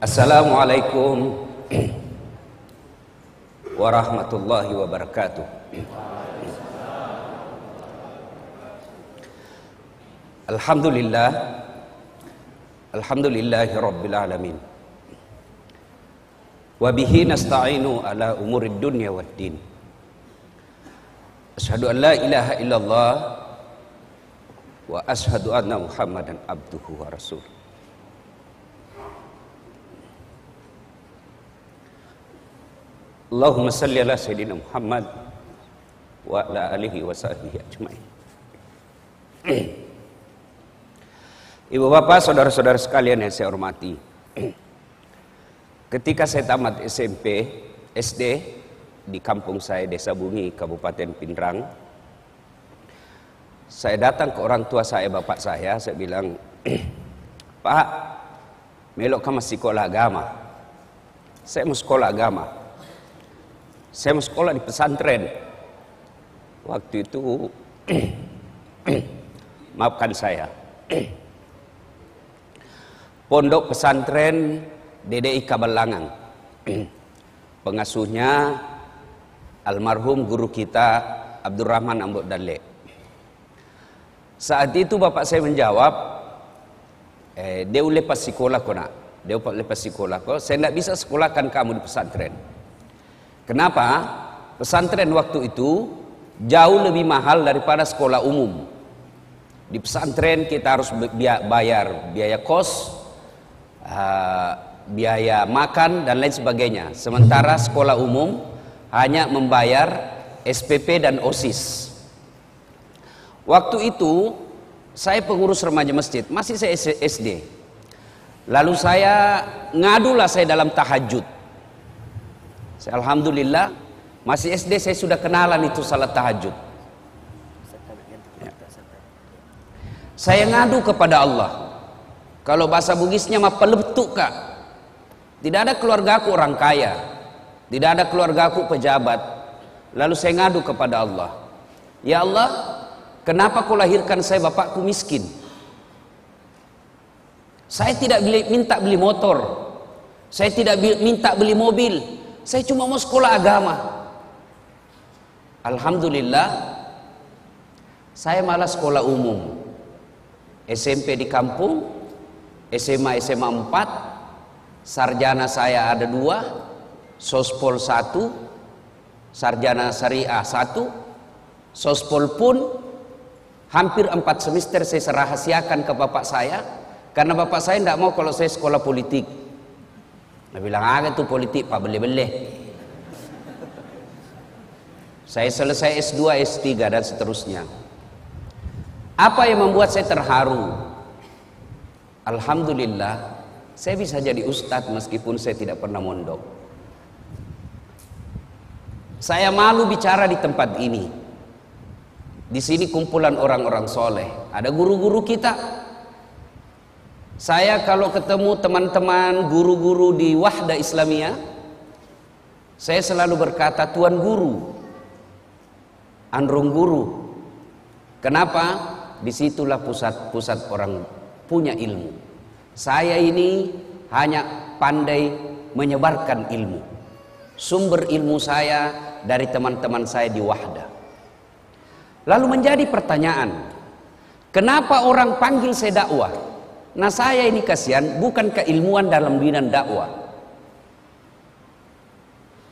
Assalamualaikum warahmatullahi wabarakatuh. Alhamdulillah Alhamdulillahi rabbil alamin. Wabihi nasta'inu ala umurid dunya wad din. Ashadu an la ilaha illallah Wa ashadu anna muhammadan abduhu wa rasul Allahumma salli ala sayyidina Muhammad Wa ala alihi wa sahbihi ajma'in Ibu bapak, saudara-saudara sekalian yang saya hormati. Ketika saya tamat SMP, SD di kampung saya Desa Bungi, Kabupaten Pindrang, saya datang ke orang tua saya, bapak saya, saya bilang, Pak, melok kamu sekolah agama. Saya mau sekolah agama. Saya mau sekolah di pesantren. Waktu itu, maafkan saya. Pondok Pesantren DDI Kabalangan. Pengasuhnya almarhum guru kita Abdurrahman Ambok Dale. Saat itu bapak saya menjawab, eh, dia lepas sekolah kau nak. Dia lepas sekolah kau, saya tidak bisa sekolahkan kamu di pesantren. Kenapa? Pesantren waktu itu jauh lebih mahal daripada sekolah umum. Di pesantren kita harus bayar biaya kos, uh, biaya makan dan lain sebagainya. Sementara sekolah umum hanya membayar SPP dan OSIS. Waktu itu saya pengurus remaja masjid, masih saya SD. Lalu saya ngadulah saya dalam tahajud. Alhamdulillah masih SD saya sudah kenalan itu salat tahajud. Ya. Saya ngadu kepada Allah. Kalau bahasa Bugisnya mah peletuk kak. Tidak ada keluarga aku orang kaya. Tidak ada keluarga aku pejabat. Lalu saya ngadu kepada Allah. Ya Allah, kenapa kau lahirkan saya bapakku miskin? Saya tidak minta beli motor. Saya tidak minta beli mobil. Saya cuma mau sekolah agama. Alhamdulillah, saya malah sekolah umum. SMP di kampung, SMA SMA 4 sarjana saya ada dua sospol satu sarjana syariah satu sospol pun hampir empat semester saya serahasiakan ke bapak saya karena bapak saya tidak mau kalau saya sekolah politik dia bilang ah itu politik pak beli-beli saya selesai S2 S3 dan seterusnya apa yang membuat saya terharu Alhamdulillah saya bisa jadi ustadz meskipun saya tidak pernah mondok. Saya malu bicara di tempat ini. Di sini kumpulan orang-orang soleh. Ada guru-guru kita. Saya kalau ketemu teman-teman guru-guru di Wahda Islamiyah, saya selalu berkata Tuan Guru, Andrung Guru. Kenapa? Di situlah pusat-pusat orang punya ilmu. Saya ini hanya pandai menyebarkan ilmu. Sumber ilmu saya dari teman-teman saya di Wahda. Lalu menjadi pertanyaan, kenapa orang panggil saya dakwah? Nah saya ini kasihan bukan keilmuan dalam bidang dakwah.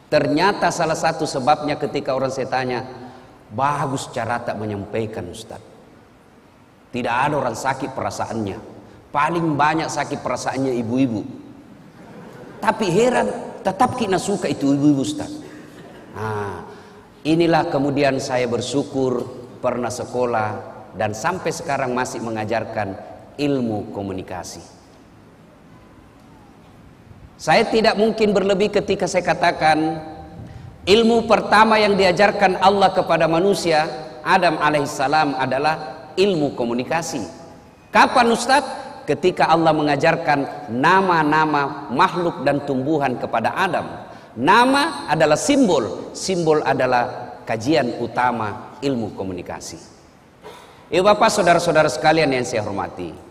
Ternyata salah satu sebabnya ketika orang saya tanya, bagus cara tak menyampaikan Ustaz. Tidak ada orang sakit perasaannya. Paling banyak sakit perasaannya ibu-ibu. Tapi heran, tetap kita suka itu ibu-ibu Ustaz. Nah, inilah kemudian saya bersyukur pernah sekolah dan sampai sekarang masih mengajarkan ilmu komunikasi. Saya tidak mungkin berlebih ketika saya katakan ilmu pertama yang diajarkan Allah kepada manusia Adam alaihissalam adalah ilmu komunikasi. Kapan Ustaz? Ketika Allah mengajarkan nama-nama makhluk dan tumbuhan kepada Adam. Nama adalah simbol, simbol adalah kajian utama ilmu komunikasi. Ibu Bapak saudara-saudara sekalian yang saya hormati.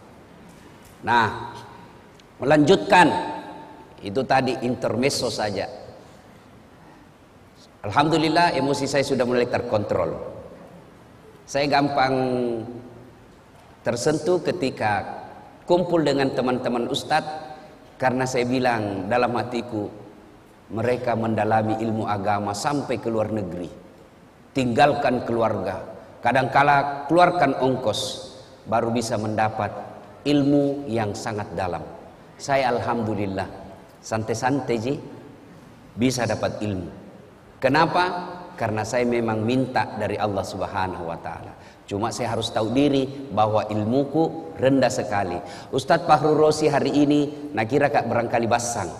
Nah, melanjutkan itu tadi intermezzo saja. Alhamdulillah emosi saya sudah mulai terkontrol. Saya gampang tersentuh ketika kumpul dengan teman-teman ustadz karena saya bilang dalam hatiku mereka mendalami ilmu agama sampai ke luar negeri. Tinggalkan keluarga. Kadangkala keluarkan ongkos baru bisa mendapat ilmu yang sangat dalam. Saya alhamdulillah santai-santai ji bisa dapat ilmu. Kenapa? Karena saya memang minta dari Allah Subhanahu wa taala. Cuma saya harus tahu diri bahwa ilmuku rendah sekali. Ustadz Fahru Rosi hari ini nak kira kak berangkali basang.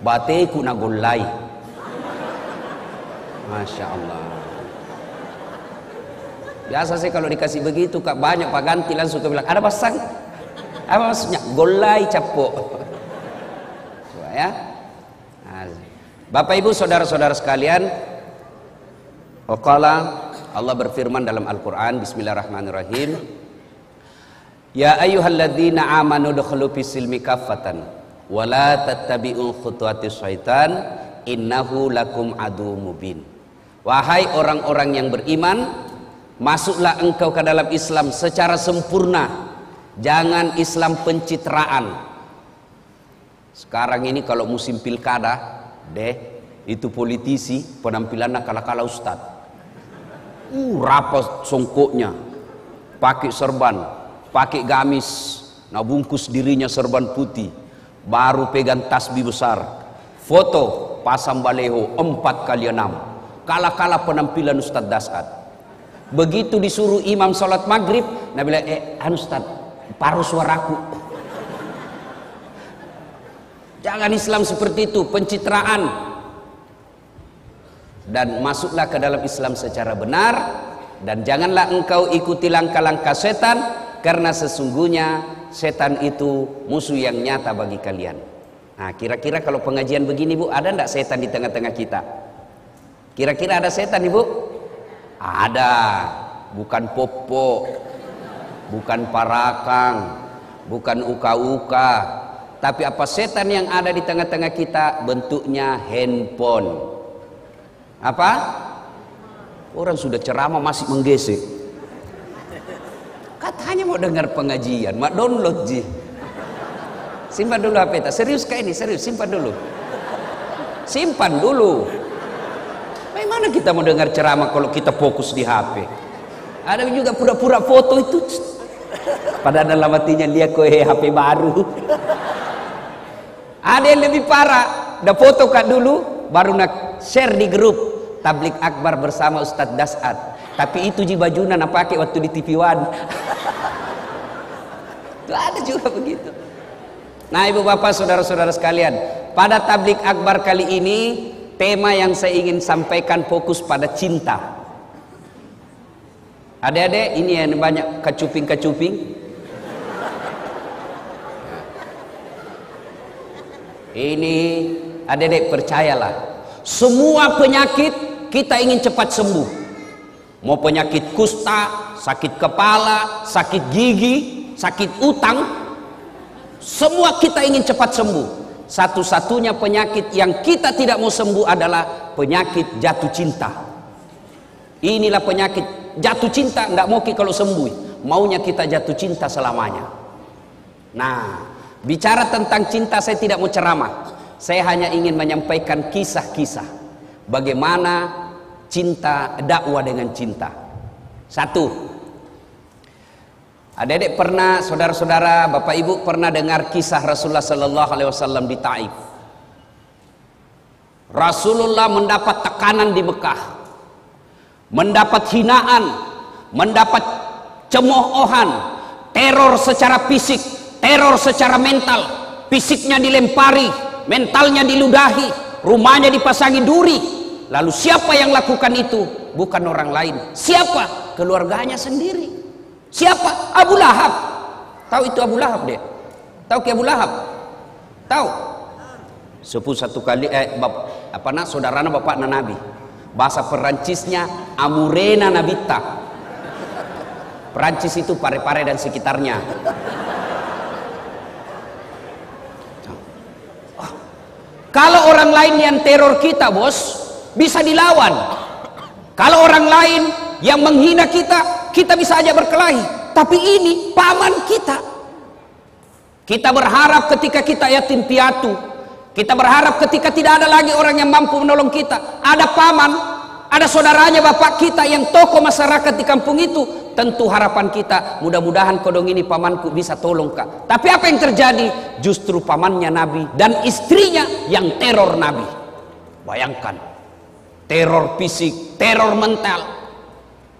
Bateku nagolai. Masya Allah. Biasa sih kalau dikasih begitu kak banyak pak ganti langsung ke bilang ada basang. Apa maksudnya? Golai capok. ya. Nah, Bapak Ibu saudara-saudara sekalian, Waqala Allah berfirman dalam Al-Quran Bismillahirrahmanirrahim Ya ayyuhalladzina amanu dukhulu silmi kaffatan wa la tattabi'u khutuwatis syaitan innahu lakum adu mubin Wahai orang-orang yang beriman masuklah engkau ke dalam Islam secara sempurna jangan Islam pencitraan sekarang ini kalau musim pilkada deh itu politisi penampilannya kala-kala ustadz Uh, rapat songkoknya. Pakai serban, pakai gamis, nah bungkus dirinya serban putih. Baru pegang tasbih besar. Foto pasang baleho empat kali enam. Kala-kala penampilan Ustaz Dasat. Begitu disuruh imam sholat maghrib, Nabi bilang, eh anu Ustaz, paruh suaraku. Jangan Islam seperti itu, pencitraan, dan masuklah ke dalam Islam secara benar dan janganlah engkau ikuti langkah-langkah setan karena sesungguhnya setan itu musuh yang nyata bagi kalian. Nah, kira-kira kalau pengajian begini Bu, ada enggak setan di tengah-tengah kita? Kira-kira ada setan Ibu? Ada. Bukan popo, bukan parakang, bukan uka-uka, tapi apa setan yang ada di tengah-tengah kita bentuknya handphone apa? Orang sudah ceramah masih menggesek. Katanya mau dengar pengajian, mak download ji. Simpan dulu HP ta. Serius kayak ini, serius simpan dulu. Simpan dulu. Bagaimana kita mau dengar ceramah kalau kita fokus di HP? Ada juga pura-pura foto itu. Padahal dalam hatinya dia kue HP baru. Ada yang lebih parah. Udah foto kak dulu, baru nak share di grup tablik akbar bersama Ustadz Dasat tapi itu bajunya nak pakai waktu di TV One itu ada juga begitu nah ibu bapak saudara-saudara sekalian pada tablik akbar kali ini tema yang saya ingin sampaikan fokus pada cinta adik-adik ini yang banyak kecuping-kecuping ini adik-adik percayalah semua penyakit kita ingin cepat sembuh. Mau penyakit kusta, sakit kepala, sakit gigi, sakit utang, semua kita ingin cepat sembuh. Satu-satunya penyakit yang kita tidak mau sembuh adalah penyakit jatuh cinta. Inilah penyakit jatuh cinta, tidak mau kalau sembuh. Maunya kita jatuh cinta selamanya. Nah, bicara tentang cinta saya tidak mau ceramah. Saya hanya ingin menyampaikan kisah-kisah bagaimana cinta dakwah dengan cinta. Satu. Adik-adik pernah saudara-saudara, Bapak Ibu pernah dengar kisah Rasulullah sallallahu alaihi wasallam di Taif. Rasulullah mendapat tekanan di Mekah. Mendapat hinaan, mendapat cemoohan, teror secara fisik, teror secara mental, fisiknya dilempari, mentalnya diludahi, rumahnya dipasangi duri. Lalu siapa yang lakukan itu? Bukan orang lain. Siapa? Keluarganya sendiri. Siapa? Abu Lahab. Tahu itu Abu Lahab deh. Tahu ke Abu Lahab? Tahu? Sepuh satu kali eh bap, apa nak saudarana bapak Nabi. Bahasa Perancisnya Amurena Nabita. Perancis itu pare-pare dan sekitarnya. Kalau orang lain yang teror kita, bos, bisa dilawan. Kalau orang lain yang menghina kita, kita bisa aja berkelahi. Tapi ini paman kita. Kita berharap ketika kita yatim piatu, kita berharap ketika tidak ada lagi orang yang mampu menolong kita, ada paman, ada saudaranya bapak kita yang tokoh masyarakat di kampung itu, tentu harapan kita mudah-mudahan kodong ini pamanku bisa tolong kak. Tapi apa yang terjadi? Justru pamannya Nabi dan istrinya yang teror Nabi. Bayangkan, teror fisik, teror mental.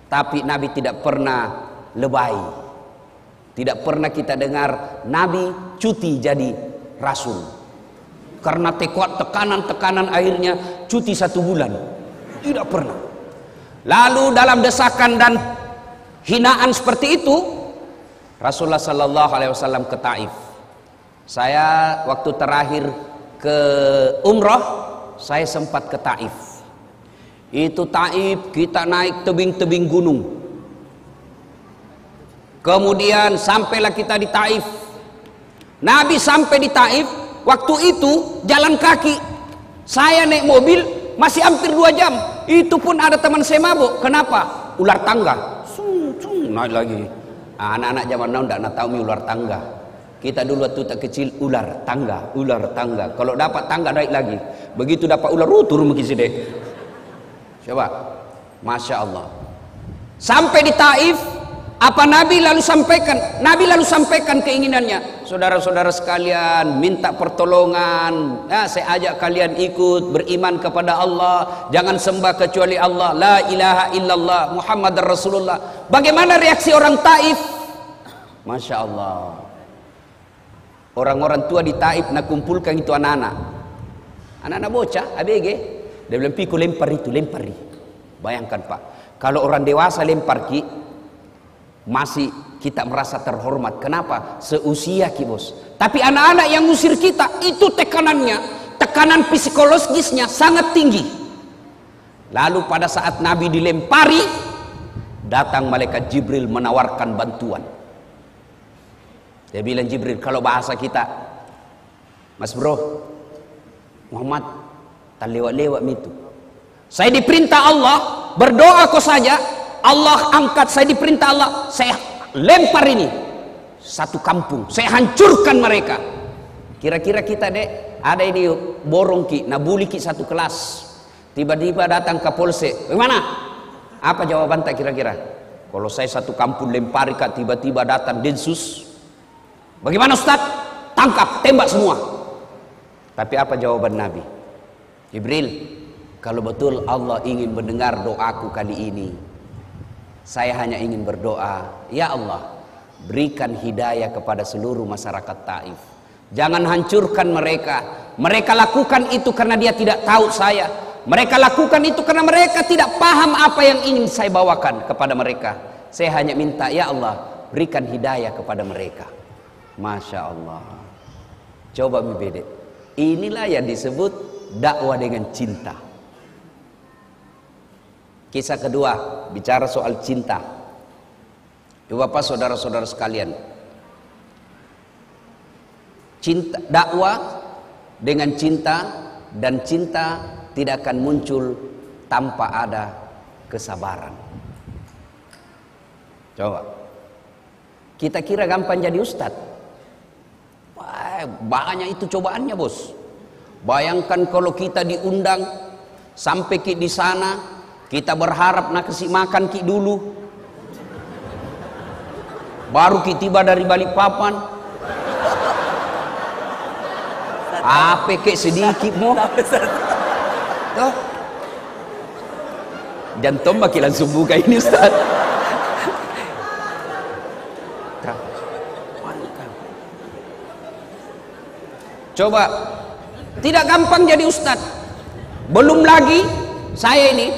Tapi Nabi tidak pernah lebay. Tidak pernah kita dengar Nabi cuti jadi rasul. Karena tekanan-tekanan akhirnya cuti satu bulan. Tidak pernah. Lalu dalam desakan dan hinaan seperti itu, Rasulullah Sallallahu Alaihi Wasallam ke Taif. Saya waktu terakhir ke umrah, saya sempat ke Taif. Itu Taif kita naik tebing-tebing gunung. Kemudian sampailah kita di Taif. Nabi sampai di Taif, waktu itu jalan kaki. Saya naik mobil, masih hampir dua jam. Itu pun ada teman saya mabuk. Kenapa? Ular tangga. Sung, sung, naik lagi. Ah, anak-anak zaman now tidak tahu ular tangga. Kita dulu waktu tak kecil ular tangga ular tangga. Kalau dapat tangga naik lagi. Begitu dapat ular turun mungkin sini coba masya Allah sampai di Taif apa Nabi lalu sampaikan? Nabi lalu sampaikan keinginannya. Saudara-saudara sekalian, minta pertolongan. Ya, saya ajak kalian ikut beriman kepada Allah. Jangan sembah kecuali Allah. La ilaha illallah Muhammad Rasulullah. Bagaimana reaksi orang Taif? Masya Allah. Orang-orang tua di Taif nak kumpulkan itu anak-anak. Anak-anak bocah, ABG. Dia bilang, piku lempar itu, lempari. Bayangkan Pak. Kalau orang dewasa lempar ki, masih kita merasa terhormat. Kenapa? Seusia ki bos. Tapi anak-anak yang ngusir kita itu tekanannya, tekanan psikologisnya sangat tinggi. Lalu pada saat Nabi dilempari, datang malaikat Jibril menawarkan bantuan. Dia bilang Jibril, kalau bahasa kita, Mas bro, Muhammad, tak lewat-lewat itu. Saya diperintah Allah, berdoa kau saja, Allah angkat saya diperintah Allah saya lempar ini. Satu kampung saya hancurkan mereka. Kira-kira kita dek ada ini borong ki nabuli ki satu kelas. Tiba-tiba datang ke polsek. Bagaimana? Apa jawaban tak kira-kira? Kalau saya satu kampung lempari kak tiba-tiba datang densus. Bagaimana Ustaz? Tangkap tembak semua. Tapi apa jawaban Nabi Jibril kalau betul Allah ingin mendengar doaku kali ini saya hanya ingin berdoa, ya Allah, berikan hidayah kepada seluruh masyarakat Taif. Jangan hancurkan mereka. Mereka lakukan itu karena dia tidak tahu saya. Mereka lakukan itu karena mereka tidak paham apa yang ingin saya bawakan kepada mereka. Saya hanya minta, ya Allah, berikan hidayah kepada mereka. Masya Allah. Coba membeda. Inilah yang disebut dakwah dengan cinta. Kisah kedua bicara soal cinta. Ibu bapak saudara-saudara sekalian. Cinta dakwah dengan cinta dan cinta tidak akan muncul tanpa ada kesabaran. Coba. Kita kira gampang jadi ustad. Wah, banyak itu cobaannya, Bos. Bayangkan kalau kita diundang sampai di sana kita berharap nak kasih makan ki dulu. Baru ki tiba dari balik papan. Apa kek sedikit mo? Tuh. Jantung baki langsung buka ini Ustaz. Coba tidak gampang jadi ustaz. Belum lagi saya ini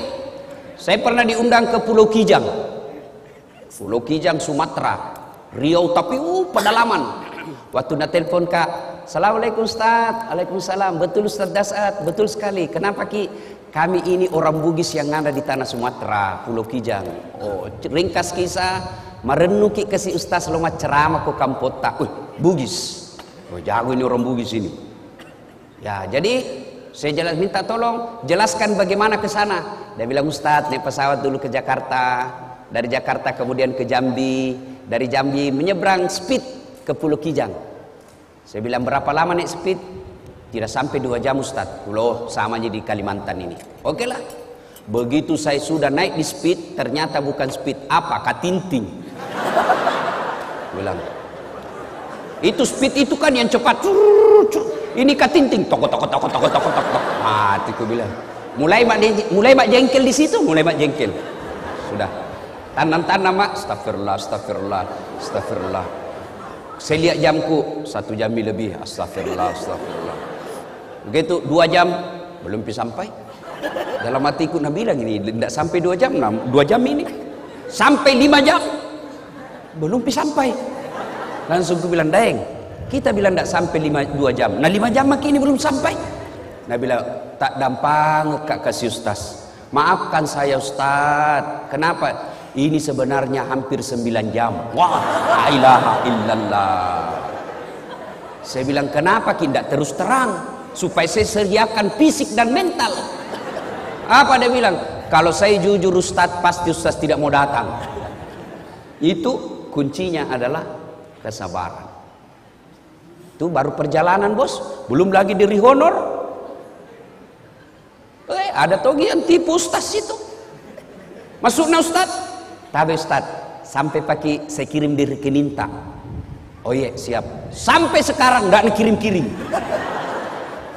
saya pernah diundang ke Pulau Kijang. Pulau Kijang Sumatera. Riau tapi uh pedalaman. Waktu nak telepon kak, Assalamualaikum Ustaz, Waalaikumsalam. Betul Ustaz Dasat, betul sekali. Kenapa Ki? Kami ini orang Bugis yang ada di tanah Sumatera, Pulau Kijang. Oh, ringkas kisah, merenung ki kasih Ustaz loma ceramah ke Kampota. Uh, Bugis. Oh, jago ini orang Bugis ini. Ya, jadi Saya jelas minta tolong jelaskan bagaimana ke sana. Dia bilang Ustadz naik pesawat dulu ke Jakarta, dari Jakarta kemudian ke Jambi, dari Jambi menyeberang speed ke Pulau Kijang. Saya bilang berapa lama naik speed? Tidak sampai dua jam Ustadz. Pulau sama aja di Kalimantan ini. Oke lah. Begitu saya sudah naik di speed, ternyata bukan speed apa, katinting. Bilang, itu speed itu kan yang cepat. Ini katinting. Toko toko toko toko toko toko. Mati ku bilang. Mulai mak mulai mak jengkel di situ, mulai mak jengkel. Sudah. Tanam-tanam mak. Astagfirullah, astagfirullah, astagfirullah. Saya lihat jamku satu jam lebih. Astagfirullah, astagfirullah. Begitu dua jam belum sampai. Dalam hatiku Nabi bilang ini tidak sampai dua jam, dua jam ini sampai lima jam belum sampai. Langsung ku bilang, Daeng, kita bilang tidak sampai lima, dua jam. Nah lima jam makin ini belum sampai. Nah bilang, tak dampang kak kasih ustaz. Maafkan saya ustaz. Kenapa? Ini sebenarnya hampir sembilan jam. Wah, la ilaha illallah. Saya bilang, kenapa tidak terus terang? Supaya saya sediakan fisik dan mental. Apa dia bilang? Kalau saya jujur ustaz, pasti ustaz tidak mau datang. Itu kuncinya adalah kesabaran. Itu baru perjalanan bos, belum lagi diri honor. Eh, ada togi yang tipu ustaz itu. Masuknya ustaz, tapi ustaz, sampai pakai saya kirim di rekening Oh iya siap. Sampai sekarang nggak kirim-kirim.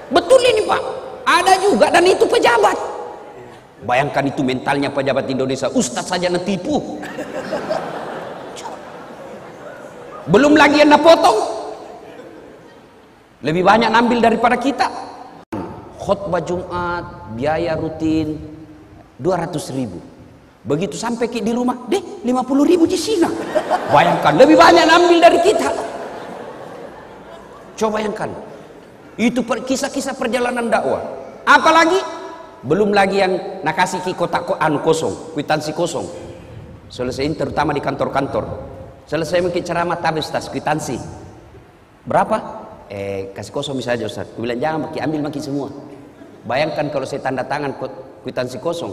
Betul ini pak. Ada juga dan itu pejabat. Bayangkan itu mentalnya pejabat Indonesia. Ustaz saja netipu. Belum lagi yang potong. Lebih banyak ngambil daripada kita. Khutbah Jumat, biaya rutin 200 ribu. Begitu sampai di rumah, deh 50 ribu di sini. Bayangkan, lebih banyak ngambil dari kita. Coba bayangkan. Itu kisah-kisah perjalanan dakwah. Apalagi belum lagi yang nakasi ki kotak anu kosong, kwitansi kosong. Selesai terutama di kantor-kantor. Selesai mungkin ceramah tabis tas kwitansi. Berapa? Eh kasih kosong misalnya Ustaz. Aku bilang jangan maki ambil maki semua. Bayangkan kalau saya tanda tangan kwitansi kosong.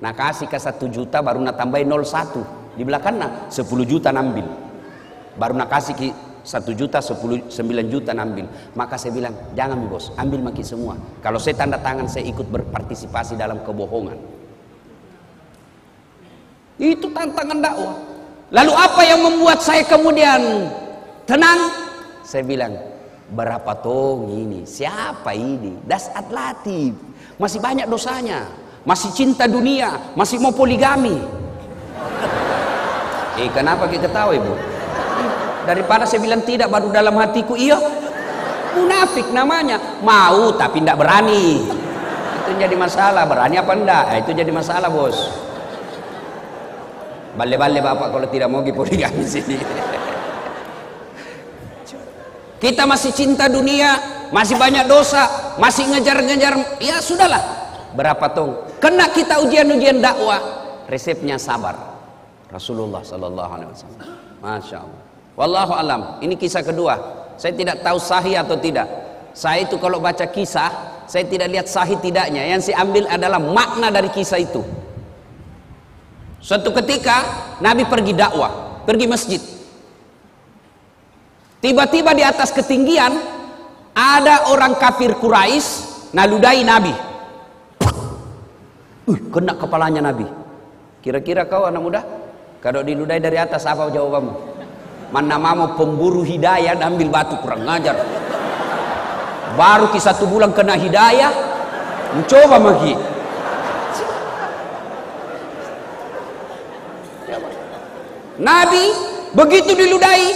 Nah kasih ke satu juta baru nak tambahin 01. Di belakang nah 10 juta nambil. Baru nak kasih ki satu juta, sepuluh, sembilan juta nambil. Maka saya bilang, jangan bos, ambil maki semua. Kalau saya tanda tangan, saya ikut berpartisipasi dalam kebohongan. Itu tantangan dakwah. Lalu apa yang membuat saya kemudian tenang? Saya bilang, berapa tong ini? Siapa ini? Dasat latif. Masih banyak dosanya. Masih cinta dunia. Masih mau poligami. Eh kenapa kita ketawa ibu? Daripada saya bilang tidak baru dalam hatiku iya. Munafik namanya. Mau tapi tidak berani. Itu jadi masalah. Berani apa enggak? Eh, itu jadi masalah bos. Balik-balik bapak kalau tidak mau poligami sini. Kita masih cinta dunia, masih banyak dosa, masih ngejar-ngejar, ya sudahlah. Berapa tong? Kena kita ujian-ujian dakwah, resepnya sabar. Rasulullah sallallahu alaihi wasallam. Masya Allah. Wallahu alam. Ini kisah kedua. Saya tidak tahu sahih atau tidak. Saya itu kalau baca kisah, saya tidak lihat sahih tidaknya. Yang saya ambil adalah makna dari kisah itu. Suatu ketika Nabi pergi dakwah, pergi masjid. Tiba-tiba di atas ketinggian ada orang kafir Quraisy naludai Nabi. Uh, kena kepalanya Nabi. Kira-kira kau anak muda, kalau diludai dari atas apa jawabanmu? Mana mau pemburu hidayah ambil batu kurang ngajar. Baru kisah satu bulan kena hidayah, mencoba lagi. Nabi begitu diludahi,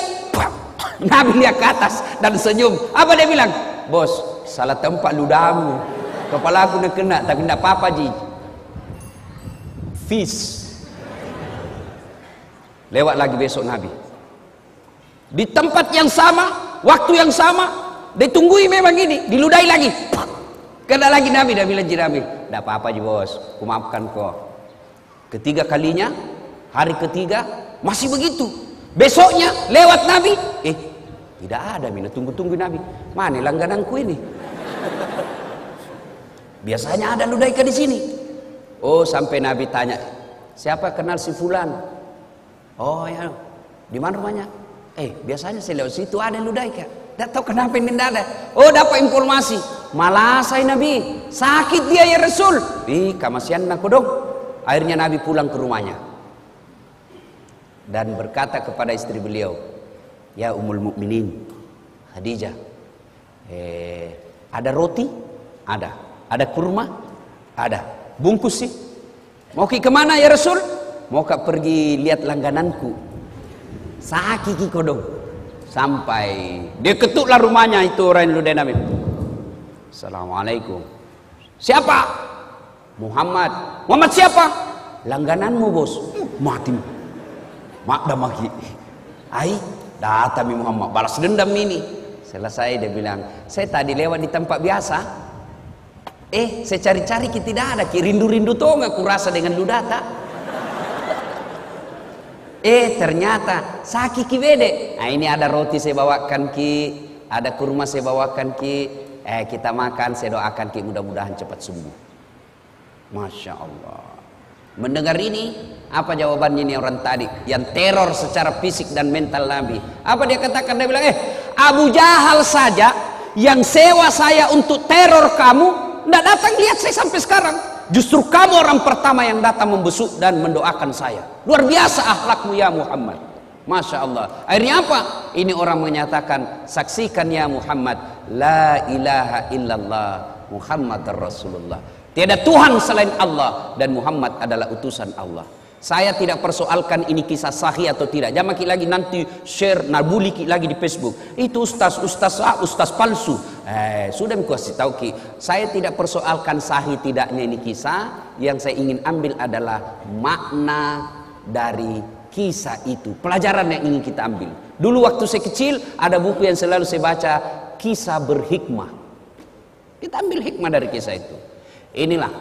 Nabi lihat ke atas dan senyum. Apa dia bilang? Bos, salah tempat ludahmu. Kepala aku nak kena, tak kena apa-apa ji. Fis. Lewat lagi besok Nabi. Di tempat yang sama, waktu yang sama, ditunggui memang ini, diludahi lagi. Kena lagi Nabi, dah bilang Nabi, tidak apa-apa ji bos, kumaafkan kau. Ketiga kalinya, hari ketiga, masih begitu. Besoknya lewat Nabi, eh tidak ada mina tunggu-tunggu Nabi. Mana langgananku ini? Biasanya ada ludaika di sini. Oh, sampai Nabi tanya, siapa kenal si Fulan? Oh ya, di mana rumahnya? Eh, biasanya saya lewat situ ada ludaika. Tidak tahu kenapa ini tidak ada. Oh, dapat informasi. Malah saya Nabi, sakit dia ya Rasul. Ih, kamasian aku dong. Akhirnya Nabi pulang ke rumahnya. Dan berkata kepada istri beliau, Ya Ummul Mukminin, Khadijah, eh, ada roti? Ada. Ada kurma? Ada. Bungkus sih? Mau ke ke mana ya Rasul? Mau ke pergi lihat langgananku. Sakit kodong. Sampai dia ketuklah rumahnya itu orang Nabi. Assalamualaikum. Siapa? Muhammad. Muhammad siapa? Langgananmu bos. Mati. Mak dah maki. Ai, datang Muhammad balas dendam ini. Selesai dia bilang, saya tadi lewat di tempat biasa. Eh, saya cari-cari kita tidak ada. Ki rindu-rindu tuh nggak kurasa dengan ludata. Eh, ternyata sakit ki bede. Nah, ini ada roti saya bawakan ki, ada kurma saya bawakan ki. Eh, kita makan, saya doakan ki mudah-mudahan cepat sembuh. Masya Allah. Mendengar ini, apa jawabannya ini orang tadi yang teror secara fisik dan mental Nabi? Apa dia katakan? Dia bilang, eh Abu Jahal saja yang sewa saya untuk teror kamu, tidak datang lihat saya sampai sekarang. Justru kamu orang pertama yang datang membesuk dan mendoakan saya. Luar biasa akhlakmu ya Muhammad. Masya Allah. Akhirnya apa? Ini orang menyatakan, saksikan ya Muhammad, la ilaha illallah Muhammad Rasulullah. Tiada Tuhan selain Allah dan Muhammad adalah utusan Allah. Saya tidak persoalkan ini kisah sahih atau tidak. Jangan maki lagi nanti share nabuli lagi di Facebook. Itu ustaz, ustaz ah, ustaz palsu. Eh, sudah aku kasih tahu ki. Saya tidak persoalkan sahih tidaknya ini kisah. Yang saya ingin ambil adalah makna dari kisah itu. Pelajaran yang ingin kita ambil. Dulu waktu saya kecil ada buku yang selalu saya baca kisah berhikmah. Kita ambil hikmah dari kisah itu. Inilah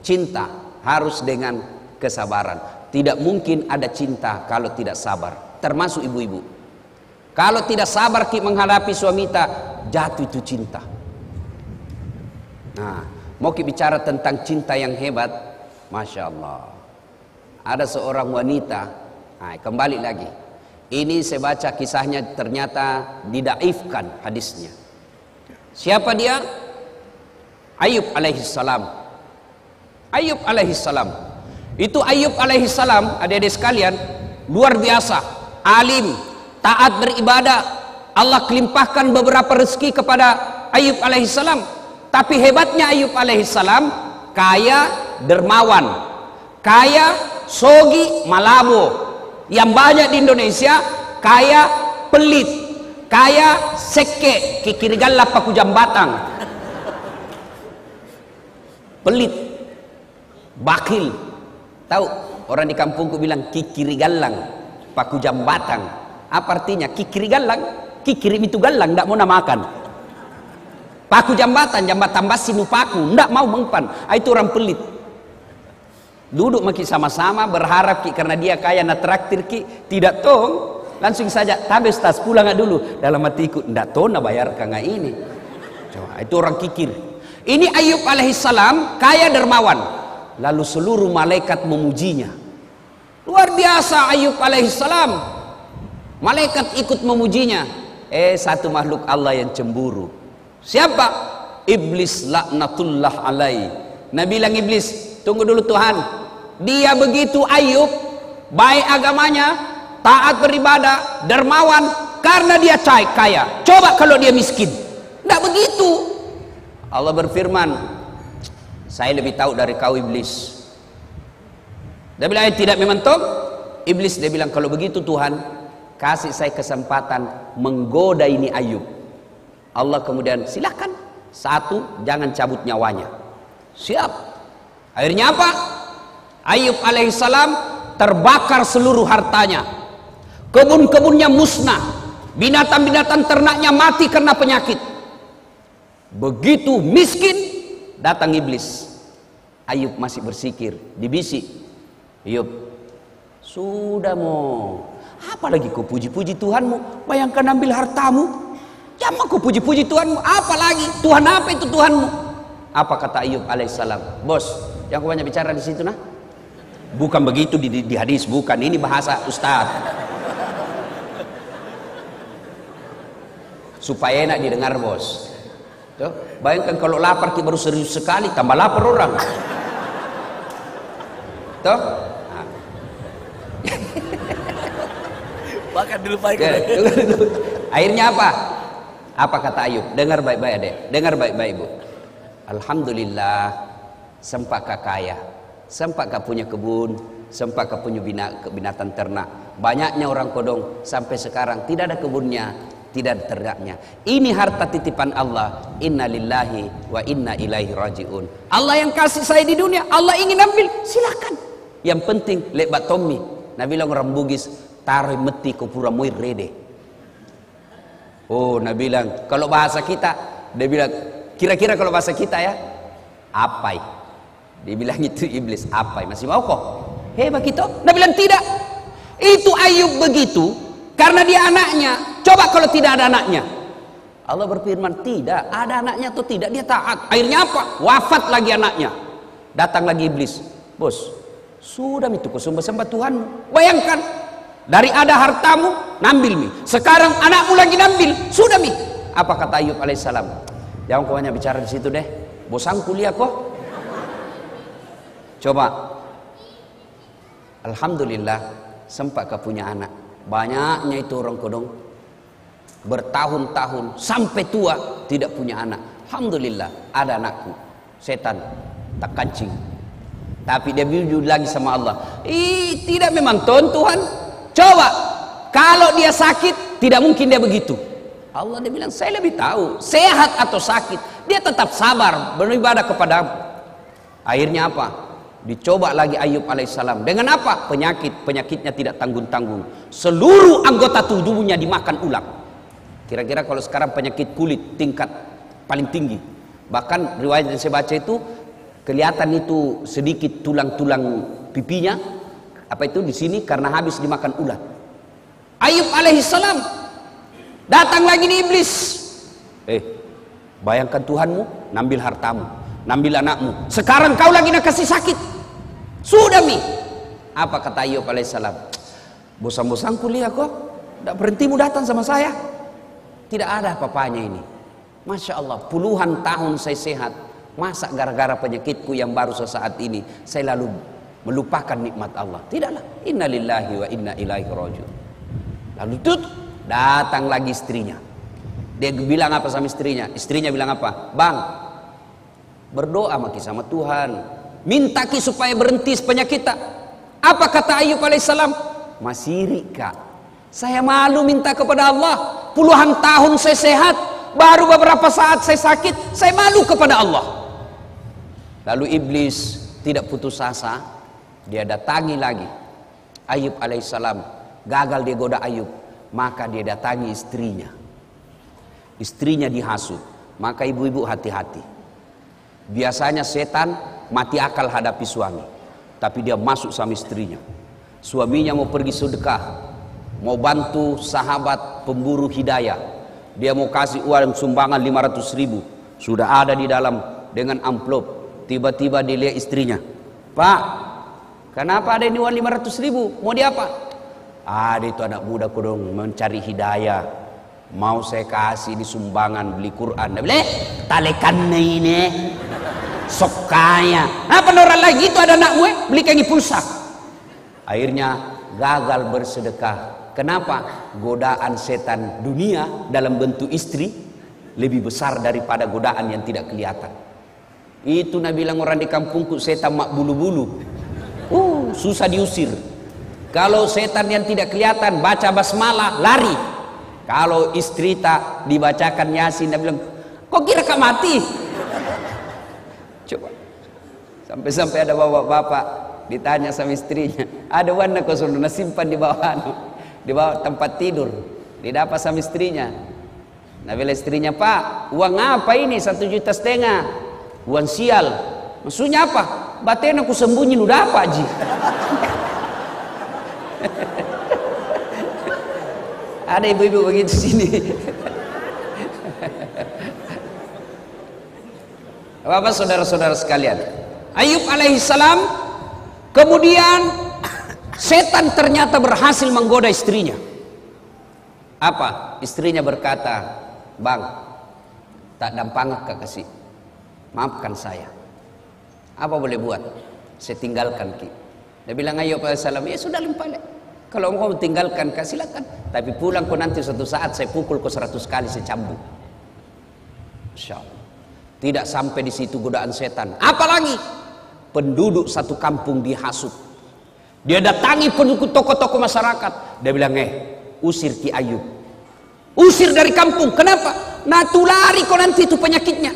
cinta harus dengan kesabaran. Tidak mungkin ada cinta kalau tidak sabar. Termasuk ibu-ibu. Kalau tidak sabar ki menghadapi suami kita, jatuh itu cinta. Nah, mau kita bicara tentang cinta yang hebat, masya Allah. Ada seorang wanita, nah, kembali lagi. Ini saya baca kisahnya ternyata didaifkan hadisnya. Siapa dia? Ayub alaihissalam. Ayub alaihissalam itu Ayub alaihi salam, adik-adik sekalian, luar biasa, alim, taat beribadah. Allah kelimpahkan beberapa rezeki kepada Ayub alaihi salam. Tapi hebatnya Ayub alaihi salam, kaya dermawan, kaya sogi malabo. Yang banyak di Indonesia kaya pelit, kaya seke kikirigalla paku jambatan. Pelit, bakil, Tahu orang di kampungku bilang kikiri galang, paku jambatan. Apa artinya? Kikiri galang, kikiri itu galang, tidak mau namakan. Paku jambatan, jambatan basi nupaku, tidak mau mengpan. Ah, itu orang pelit. Duduk maki sama-sama berharap ki karena dia kaya na traktir ki tidak tong langsung saja tabe tas pulang dulu dalam hatiku tidak tahu na bayar kanga ini itu orang kikir ini Ayub alaihissalam kaya dermawan Lalu seluruh malaikat memujinya. Luar biasa Ayub alaihissalam. Malaikat ikut memujinya. Eh satu makhluk Allah yang cemburu. Siapa? Iblis laknatullah alai. Nabi bilang iblis, tunggu dulu Tuhan. Dia begitu Ayub, baik agamanya, taat beribadah, dermawan, karena dia kaya. Coba kalau dia miskin. Tidak begitu. Allah berfirman, saya lebih tahu dari kau iblis. Dia bilang, eh, tidak memang toh? Iblis dia bilang, kalau begitu Tuhan, kasih saya kesempatan menggoda ini Ayub. Allah kemudian, silakan. Satu, jangan cabut nyawanya. Siap. Akhirnya apa? Ayub alaihissalam terbakar seluruh hartanya. Kebun-kebunnya musnah. Binatang-binatang ternaknya mati karena penyakit. Begitu miskin, datang iblis. Ayub masih bersikir, dibisik. Ayub, sudah mau. Apalagi kau puji-puji Tuhanmu? Bayangkan ambil hartamu. Jangan kau puji-puji Tuhanmu. Apalagi Tuhan apa itu Tuhanmu? Apa kata Ayub alaihissalam? Bos, yang kau banyak bicara di situ nah? Bukan begitu di, di, di hadis, bukan. Ini bahasa Ustaz. Supaya enak didengar bos. Tuh, bayangkan kalau lapar kita baru serius sekali, tambah lapar orang. Tuh. Nah. Bahkan dulu Pak. Ya, Akhirnya apa? Apa kata Ayub? Dengar baik-baik adek. Dengar baik-baik ibu. Alhamdulillah sempat kaya sempat kau punya kebun, sempat kau punya binatang ternak. Banyaknya orang kodong sampai sekarang tidak ada kebunnya, tidak ada ternaknya. Ini harta titipan Allah. Inna lillahi wa inna ilaihi rajiun. Allah yang kasih saya di dunia, Allah ingin ambil, silakan. Yang penting lebat Tommy. Nabi bilang Bugis, taruh meti ke pura moir rede. Oh, Nabi bilang, kalau bahasa kita, dia bilang, kira-kira kalau bahasa kita ya, apa dia bilang itu iblis. Apa? Masih mau kok? Hebat kita. Dia bilang tidak. Itu Ayub begitu karena dia anaknya. Coba kalau tidak ada anaknya. Allah berfirman tidak. Ada anaknya atau tidak dia taat. Akhirnya apa? Wafat lagi anaknya. Datang lagi iblis. Bos, sudah itu sembah sembah Tuhan. Bayangkan dari ada hartamu, nambil mi. Sekarang anakmu lagi nambil, sudah mi. Apa kata Ayub alaihissalam? Jangan kau hanya bicara di situ deh. Bosan kuliah kok. Coba. Alhamdulillah sempat kau punya anak. Banyaknya itu orang kodong bertahun-tahun sampai tua tidak punya anak. Alhamdulillah ada anakku. Setan tak kancing. Tapi dia jujur lagi sama Allah. Ih, tidak memang Tuhan Tuhan. Coba kalau dia sakit tidak mungkin dia begitu. Allah dia bilang saya lebih tahu sehat atau sakit dia tetap sabar beribadah kepada akhirnya apa Dicoba lagi Ayub alaihissalam. Dengan apa? Penyakit. Penyakitnya tidak tanggung-tanggung. Seluruh anggota tubuhnya dimakan ulang. Kira-kira kalau sekarang penyakit kulit tingkat paling tinggi. Bahkan riwayat yang saya baca itu kelihatan itu sedikit tulang-tulang pipinya apa itu di sini karena habis dimakan ulat. Ayub alaihissalam datang lagi di iblis. Eh, bayangkan Tuhanmu, nambil hartamu, nambil anakmu. Sekarang kau lagi nak kasih sakit. Sudah mi. Apa kata Ayub alaihissalam? Bosan-bosan kuliah kok. Tidak berhenti mu datang sama saya. Tidak ada apa-apanya ini. Masya Allah, puluhan tahun saya sehat. Masa gara-gara penyakitku yang baru sesaat ini, saya lalu melupakan nikmat Allah. Tidaklah. Innalillahi wa inna ilaihi rajiun. Lalu itu datang lagi istrinya. Dia bilang apa sama istrinya? Istrinya bilang apa? Bang, berdoa maki sama Tuhan minta ki supaya berhenti penyakit kita apa kata Ayub alaihissalam masih rika saya malu minta kepada Allah puluhan tahun saya sehat baru beberapa saat saya sakit saya malu kepada Allah. Lalu iblis tidak putus asa dia datangi lagi. Ayub alaihissalam gagal dia goda Ayub maka dia datangi istrinya. Istrinya dihasut maka ibu-ibu hati-hati. Biasanya setan mati akal hadapi suami tapi dia masuk sama istrinya. Suaminya mau pergi sedekah mau bantu sahabat pemburu hidayah. Dia mau kasih uang sumbangan 500 ribu. Sudah ada di dalam dengan amplop. Tiba-tiba dilihat istrinya. Pak kenapa ada ini uang 500 ribu? Mau dia apa? Ada itu anak muda kudong mencari hidayah. Mau saya kasih di sumbangan beli Quran. Boleh talekan ini. Sok kaya. Apa orang lagi itu ada anak gue beli kayak pulsa. Akhirnya gagal bersedekah kenapa? Godaan setan dunia dalam bentuk istri lebih besar daripada godaan yang tidak kelihatan. Itu Nabi bilang orang di kampungku setan mak bulu-bulu. Uh susah diusir. Kalau setan yang tidak kelihatan baca basmalah lari. Kalau istri tak dibacakan yasin dia bilang kok kira kak mati? Coba. Sampai-sampai ada bapak-bapak ditanya sama istrinya, ada warna kau suruh simpan di bawah anu, di bawah tempat tidur. Didapat sama istrinya. Nah bila istrinya, Pak, uang apa ini? Satu juta setengah. Uang sial. Maksudnya apa? Batin aku sembunyi udah apa, Ji? ada ibu-ibu begitu sini. Bapak saudara-saudara sekalian. Ayub alaihissalam kemudian setan ternyata berhasil menggoda istrinya. Apa? Istrinya berkata, "Bang, tak dampang kasih. Maafkan saya. Apa boleh buat? Saya tinggalkan ki." Dia bilang Ayub alaihissalam, "Ya sudah limpah Kalau engkau tinggalkan, silakan. Tapi pulang kau nanti suatu saat saya pukul kau seratus kali, saya cambuk. Insya Allah. Tidak sampai di situ godaan setan. Apalagi penduduk satu kampung dihasut. Dia datangi penduduk toko-toko masyarakat. Dia bilang, eh, usir Ki Ayub. Usir dari kampung. Kenapa? Nah, tulari kau nanti itu penyakitnya.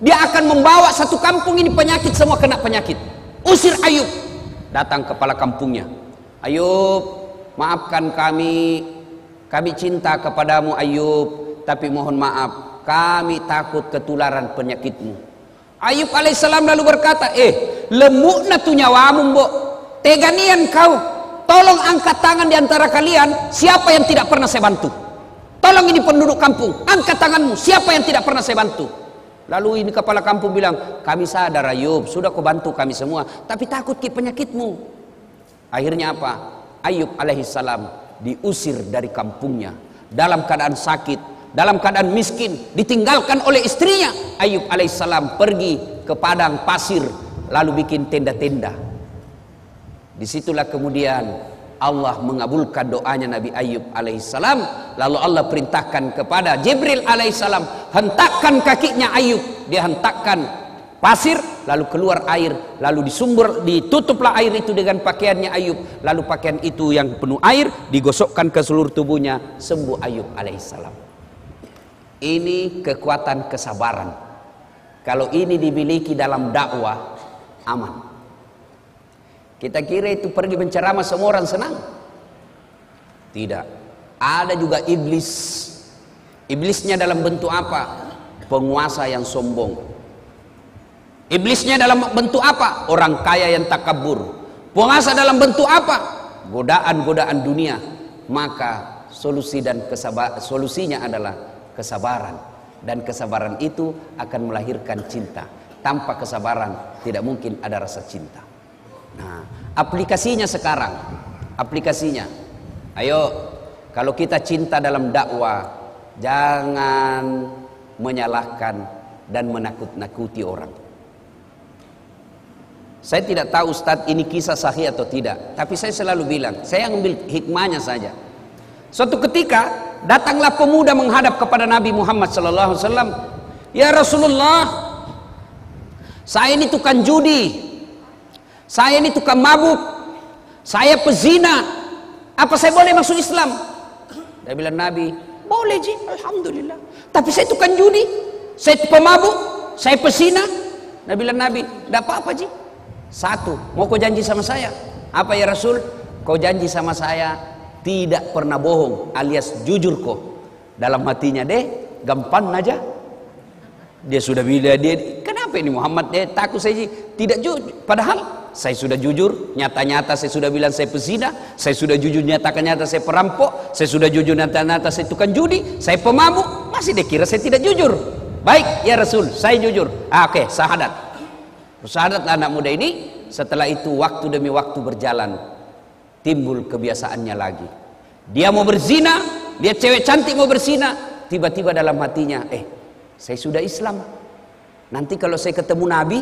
Dia akan membawa satu kampung ini penyakit semua kena penyakit. Usir Ayub. Datang kepala kampungnya. Ayub, maafkan kami. Kami cinta kepadamu Ayub, tapi mohon maaf kami takut ketularan penyakitmu. Ayub alaihissalam lalu berkata, eh lemukna tu nyawamu mbok. Teganian kau. Tolong angkat tangan di antara kalian. Siapa yang tidak pernah saya bantu? Tolong ini penduduk kampung. Angkat tanganmu. Siapa yang tidak pernah saya bantu? Lalu ini kepala kampung bilang, kami sadar Ayub, sudah kau bantu kami semua. Tapi takut ke penyakitmu. Akhirnya apa? Ayub alaihissalam diusir dari kampungnya. Dalam keadaan sakit, dalam keadaan miskin ditinggalkan oleh istrinya Ayub alaihissalam pergi ke padang pasir lalu bikin tenda-tenda di situlah kemudian Allah mengabulkan doanya Nabi Ayub alaihissalam lalu Allah perintahkan kepada Jibril alaihissalam hentakkan kakinya Ayub dia hentakkan pasir lalu keluar air lalu disumbur ditutuplah air itu dengan pakaiannya Ayub lalu pakaian itu yang penuh air digosokkan ke seluruh tubuhnya sembuh Ayub alaihissalam ini kekuatan kesabaran. Kalau ini dimiliki dalam dakwah, aman. Kita kira itu pergi menceramah semua orang senang. Tidak. Ada juga iblis. Iblisnya dalam bentuk apa? Penguasa yang sombong. Iblisnya dalam bentuk apa? Orang kaya yang takabur. Penguasa dalam bentuk apa? Godaan-godaan dunia. Maka solusi dan kesabar solusinya adalah kesabaran dan kesabaran itu akan melahirkan cinta tanpa kesabaran tidak mungkin ada rasa cinta nah aplikasinya sekarang. Aplikasinya. Ayo kalau kita cinta dalam dakwah jangan menyalahkan dan menakut-nakuti orang. Saya tidak tahu Ustadz ini kisah sahih atau tidak tapi saya selalu bilang saya ambil hikmahnya saja. Suatu ketika datanglah pemuda menghadap kepada Nabi Muhammad sallallahu alaihi wasallam. Ya Rasulullah saya ini tukang judi saya ini tukang mabuk. Saya pezina. Apa saya boleh masuk Islam? Dia bilang Nabi boleh ji Alhamdulillah. Tapi saya tukang judi. Saya pemabuk saya pezina. Nabi bilang Nabi tidak apa-apa ji. Satu mau kau janji sama saya? Apa ya Rasul? Kau janji sama saya tidak pernah bohong alias jujur kok dalam hatinya deh gampang aja. Dia sudah bila dia ini Muhammad? Dia takut saya tidak jujur padahal saya sudah jujur nyata-nyata saya sudah bilang saya pesina saya sudah jujur nyatakan nyata saya perampok saya sudah jujur nyata-nyata saya tukang judi saya pemabuk masih dia kira saya tidak jujur. Baik ya Rasul saya jujur. Ah, oke okay, sahadat. Sahadat anak muda ini setelah itu waktu demi waktu berjalan timbul kebiasaannya lagi. Dia mau berzina dia cewek cantik mau berzina tiba-tiba dalam hatinya eh saya sudah Islam nanti kalau saya ketemu Nabi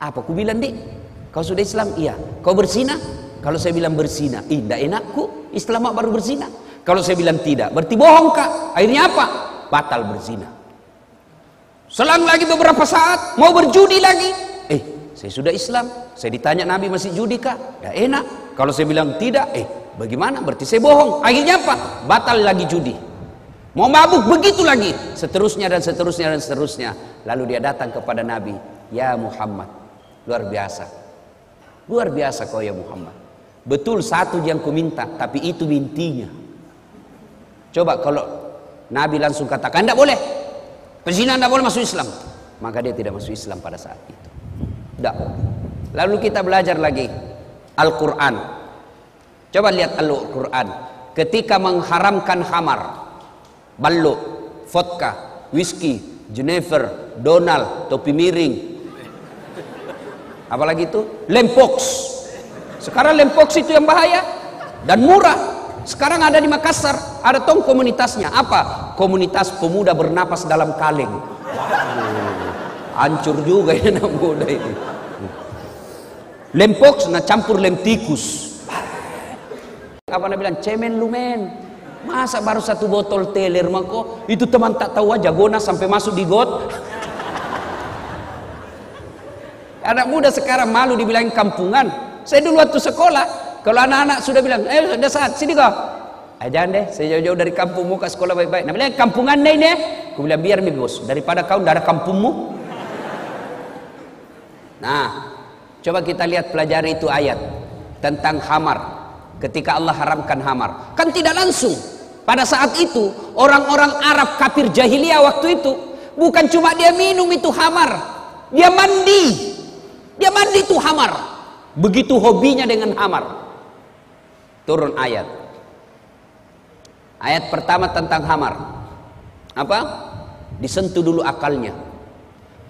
apa ku bilang dik? Kau sudah Islam? Iya. Kau berzina kalau saya bilang berzina ih tidak enakku Islam baru berzina kalau saya bilang tidak berarti bohong kak. Akhirnya apa? Batal berzina. Selang lagi beberapa saat mau berjudi lagi. Eh saya sudah Islam. Saya ditanya Nabi masih judi kak. Ya enak. Kalau saya bilang tidak, eh bagaimana? Berarti saya bohong. Akhirnya apa? Batal lagi judi. Mau mabuk begitu lagi. Seterusnya dan seterusnya dan seterusnya. Lalu dia datang kepada Nabi. Ya Muhammad. Luar biasa. Luar biasa kau ya Muhammad. Betul satu yang ku minta. Tapi itu intinya. Coba kalau Nabi langsung katakan. Tidak boleh. Pezina tidak boleh masuk Islam. Maka dia tidak masuk Islam pada saat itu. Tidak. Lalu kita belajar lagi. Al-Quran. Coba lihat Al-Quran. Ketika mengharamkan hamar, ballo, vodka, whisky, Jennifer, Donald, topi miring. Apalagi itu? Lempox. Sekarang lempox itu yang bahaya dan murah. Sekarang ada di Makassar, ada tong komunitasnya. Apa? Komunitas pemuda bernapas dalam kaleng. Hancur juga ini anak muda ini. Lempox nah campur lem tikus. Apa bilang? Cemen lumen. Masa baru satu botol teler mako? Itu teman tak tahu aja gona sampai masuk di got. Anak muda sekarang malu dibilang kampungan. Saya dulu waktu sekolah, kalau anak-anak sudah bilang, eh sudah saat sini kau. Eh, jangan deh, saya jauh-jauh dari kampung muka sekolah baik-baik. Nah, bilang kampungan deh ini. Aku bilang biar mi bos, daripada kau ada kampungmu. Nah, coba kita lihat pelajari itu ayat tentang hamar. Ketika Allah haramkan hamar, kan tidak langsung. Pada saat itu orang-orang Arab kafir jahiliyah waktu itu bukan cuma dia minum itu hamar, dia mandi. Dia mandi itu hamar. Begitu hobinya dengan hamar. Turun ayat. Ayat pertama tentang hamar. Apa? Disentuh dulu akalnya.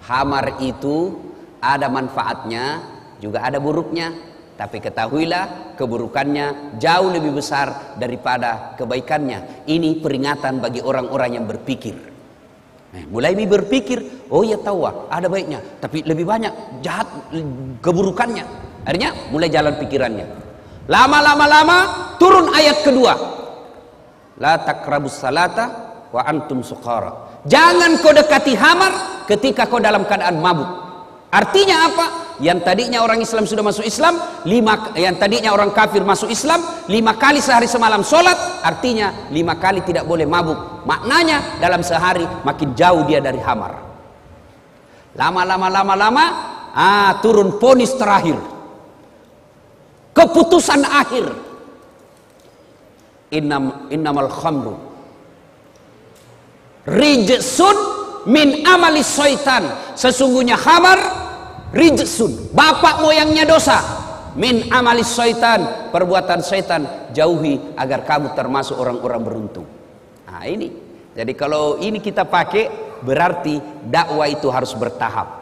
Hamar itu ada manfaatnya, juga ada buruknya. Tapi ketahuilah keburukannya jauh lebih besar daripada kebaikannya. Ini peringatan bagi orang-orang yang berpikir. Eh, mulai berpikir, oh ya tahu ada baiknya, tapi lebih banyak jahat keburukannya. Akhirnya mulai jalan pikirannya. Lama-lama lama turun ayat kedua. La takrabus salata wa antum sukara. Jangan kau dekati hamar ketika kau dalam keadaan mabuk. Artinya apa? Yang tadinya orang Islam sudah masuk Islam, lima, yang tadinya orang kafir masuk Islam, lima kali sehari semalam sholat, artinya lima kali tidak boleh mabuk. Maknanya dalam sehari makin jauh dia dari hamar. Lama-lama lama-lama, ah turun ponis terakhir. Keputusan akhir. Innam, innamal khamru rijsun min amali syaitan sesungguhnya khamar rijsun bapak moyangnya dosa. Min amali syaitan perbuatan syaitan jauhi agar kamu termasuk orang-orang beruntung. Nah ini. Jadi kalau ini kita pakai berarti dakwah itu harus bertahap.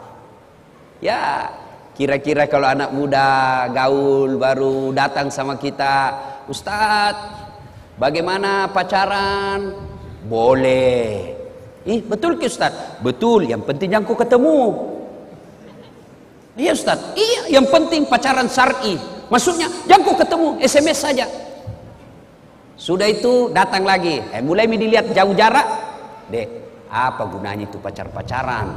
Ya kira-kira kalau anak muda gaul baru datang sama kita Ustadz bagaimana pacaran? Boleh. Ih, betul ke Ustaz? Betul, yang penting yang ku ketemu. Iya Ustaz, iya yang penting pacaran syar'i. Maksudnya, yang ku ketemu, SMS saja. Sudah itu datang lagi, eh mulai dilihat jauh jarak. Dek, apa gunanya itu pacar-pacaran?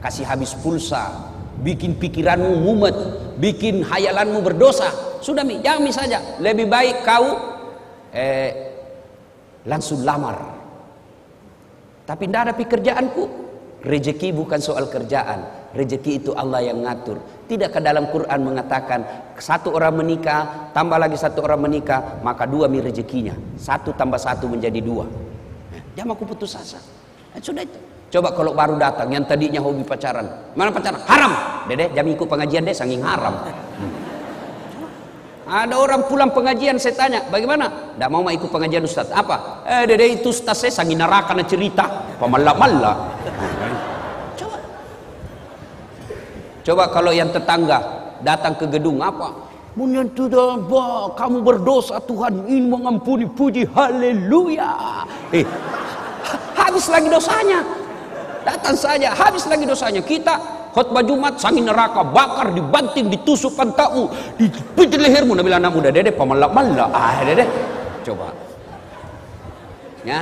Kasih habis pulsa, bikin pikiranmu mumet, bikin hayalanmu berdosa. Sudah mi, jangan mi saja. Lebih baik kau eh, langsung lamar tapi tidak ada pekerjaanku. Rezeki bukan soal kerjaan. Rezeki itu Allah yang ngatur. Tidakkah dalam Quran mengatakan satu orang menikah, tambah lagi satu orang menikah, maka dua mi rezekinya. Satu tambah satu menjadi dua. Dia aku putus asa. Eh, sudah itu. Coba kalau baru datang yang tadinya hobi pacaran. Mana pacaran? Haram. Dede, jam ikut pengajian deh, sanging haram. Hmm. Ada orang pulang pengajian saya tanya, bagaimana? Tidak mau ikut pengajian Ustaz. Apa? Eh, dede itu Ustaz saya sangi neraka cerita. Pemalak-malak. Coba. Kalau yang tetangga datang ke gedung apa? Menyentuh bah, kamu berdosa Tuhan ingin mengampuni puji haleluya. Eh, habis lagi dosanya. Datang saja, habis lagi dosanya. Kita khutbah Jumat sangi neraka bakar dibanting ditusuk pantatmu dipijit lehermu Nabi anak muda dede pamalak malak ah dede coba ya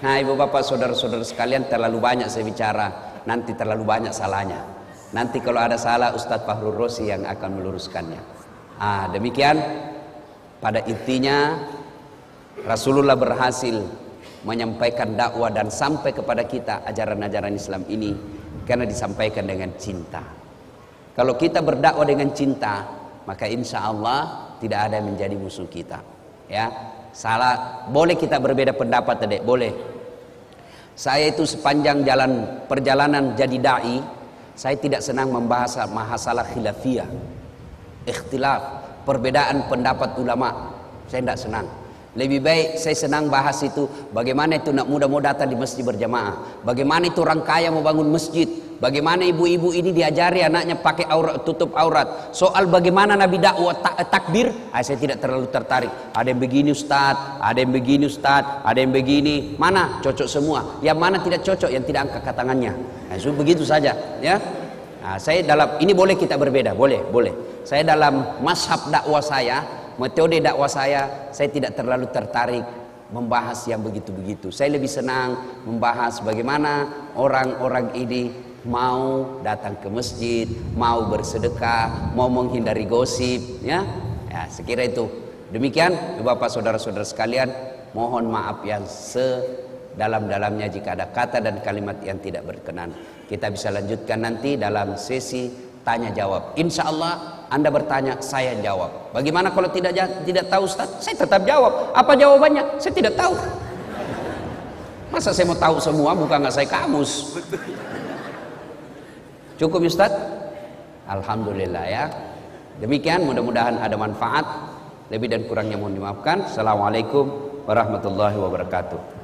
nah ibu bapak saudara-saudara sekalian terlalu banyak saya bicara nanti terlalu banyak salahnya nanti kalau ada salah Ustadz Fahrul Rosi yang akan meluruskannya ah demikian pada intinya Rasulullah berhasil menyampaikan dakwah dan sampai kepada kita ajaran-ajaran Islam ini karena disampaikan dengan cinta. Kalau kita berdakwah dengan cinta, maka insya Allah tidak ada yang menjadi musuh kita. Ya, salah. Boleh kita berbeda pendapat, adek. Boleh. Saya itu sepanjang jalan perjalanan jadi dai, saya tidak senang membahas masalah khilafiyah, ikhtilaf, perbedaan pendapat ulama. Saya tidak senang. Lebih baik saya senang bahas itu bagaimana itu nak muda mau datang di masjid berjamaah. Bagaimana itu orang kaya mau bangun masjid. Bagaimana ibu-ibu ini diajari anaknya pakai aurat tutup aurat. Soal bagaimana Nabi dakwah tak, takbir, ah, saya tidak terlalu tertarik. Ada yang begini Ustaz, ada yang begini Ustaz, ada yang begini. Mana cocok semua? Yang mana tidak cocok? Yang tidak angkat tangannya. Nah, so, begitu saja, ya. Nah, saya dalam ini boleh kita berbeda, boleh, boleh. Saya dalam mashab dakwah saya metode dakwah saya saya tidak terlalu tertarik membahas yang begitu-begitu. Saya lebih senang membahas bagaimana orang-orang ini mau datang ke masjid mau bersedekah mau menghindari gosip ya. Ya sekira itu. Demikian Bapak saudara-saudara sekalian mohon maaf yang sedalam-dalamnya jika ada kata dan kalimat yang tidak berkenan. Kita bisa lanjutkan nanti dalam sesi tanya jawab insya Allah anda bertanya, saya jawab. Bagaimana kalau tidak tidak tahu Ustaz? Saya tetap jawab. Apa jawabannya? Saya tidak tahu. Masa saya mau tahu semua bukan nggak saya kamus. Cukup Ustaz? Alhamdulillah ya. Demikian mudah-mudahan ada manfaat. Lebih dan kurangnya mohon dimaafkan. Assalamualaikum warahmatullahi wabarakatuh.